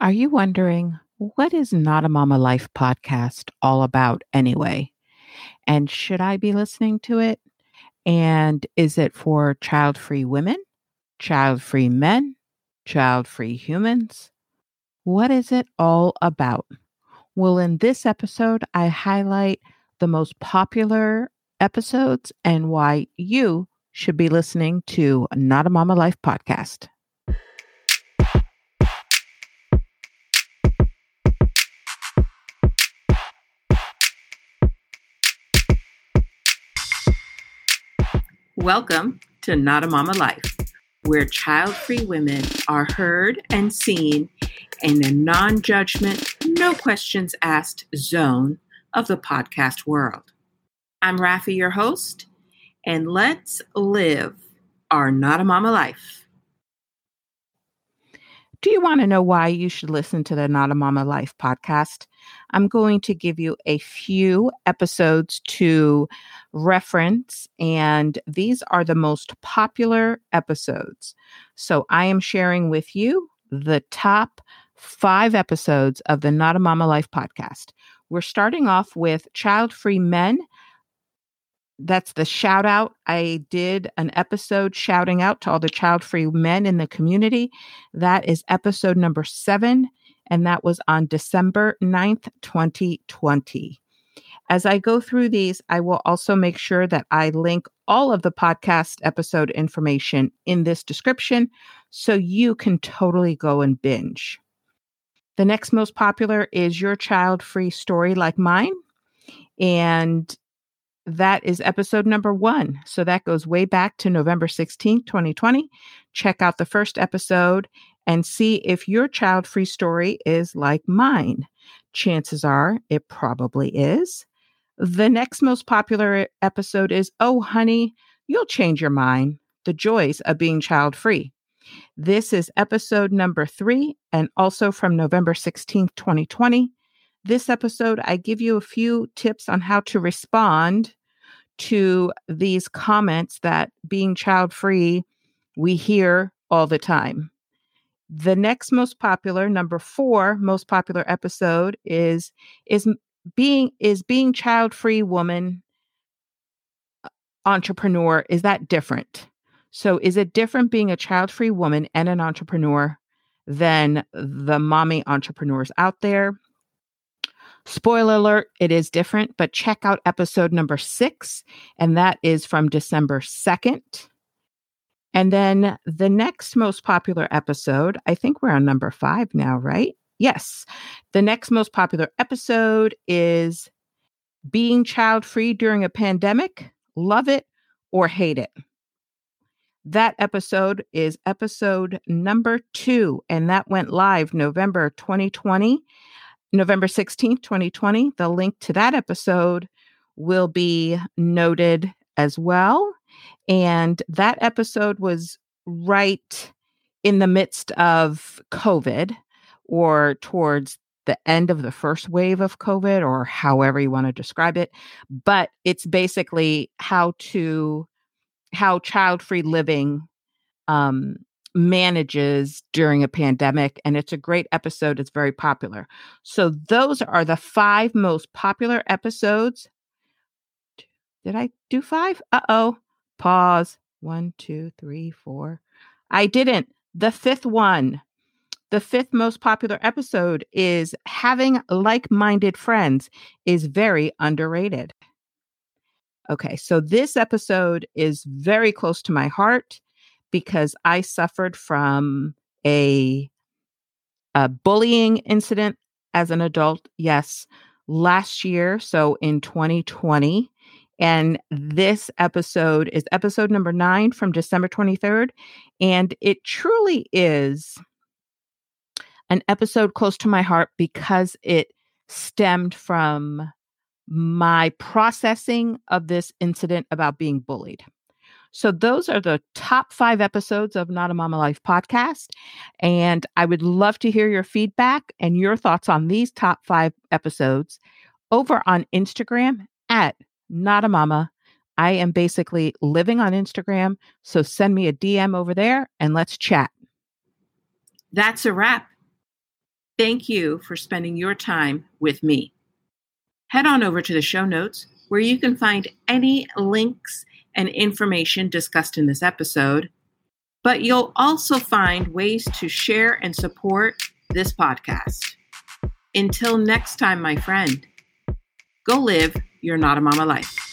Are you wondering what is Not a Momma Life podcast all about anyway? And should I be listening to it? And is it for child free women, child free men, child free humans? What is it all about? Well, in this episode, I highlight the most popular episodes and why you should be listening to Not a Momma Life podcast. Welcome to Not a Momma Life, where child free women are heard and seen in a non judgment, no questions asked zone of the podcast world. I'm Rafi, your host, and let's live our Not a Momma life. Do you want to know why you should listen to the Not a Momma Life podcast? I'm going to give you a few episodes to reference, and these are the most popular episodes. So I am sharing with you the top five episodes of the Not a Momma Life podcast. We're starting off with Child Free Men that's the shout out. I did an episode shouting out to all the child free men in the community. That is episode number seven, and that was on December 9th, 2020. As I go through these, I will also make sure that I link all of the podcast episode information in this description so you can totally go and binge. The next most popular is Your Child Free Story Like Mine. And that is episode number one. So that goes way back to November 16th, 2020. Check out the first episode and see if your child free story is like mine. Chances are it probably is. The next most popular episode is Oh, honey, you'll change your mind. The joys of being child free. This is episode number three and also from November 16th, 2020. This episode, I give you a few tips on how to respond to these comments that being child free, we hear all the time. The next most popular, number four most popular episode is is being is being child free woman uh, entrepreneur is that different? So is it different being a child free woman and an entrepreneur than the mommy entrepreneurs out there? Spoiler alert, it is different, but check out episode number six, and that is from December 2nd. And then the next most popular episode, I think we're on number five now, right? Yes. The next most popular episode is Being Child Free During a Pandemic. Love it or hate it. That episode is episode number two, and that went live November 2020. November 16th, 2020. The link to that episode will be noted as well. And that episode was right in the midst of COVID or towards the end of the first wave of COVID or however you want to describe it. But it's basically how to, how child free living um, manages during a pandemic. And it's a great episode. It's very popular. So, those are the five most popular episodes. Did I do five? Uh oh. Pause. One, two, three, four. I didn't. The fifth one. The fifth most popular episode is having like minded friends is very underrated. Okay, so this episode is very close to my heart because I suffered from a, a bullying incident as an adult. Yes, last year. So in 2020. And this episode is episode number nine from December 23rd. And it truly is an episode close to my heart because it stemmed from my processing of this incident about being bullied. So, those are the top five episodes of Not a Momma Life podcast. And I would love to hear your feedback and your thoughts on these top five episodes over on Instagram at Not a Momma. I am basically living on Instagram. So, send me a DM over there and let's chat. That's a wrap. Thank you for spending your time with me. Head on over to the show notes where you can find any links and information discussed in this episode, but you'll also find ways to share and support this podcast. Until next time, my friend, go live your Not a Momma life.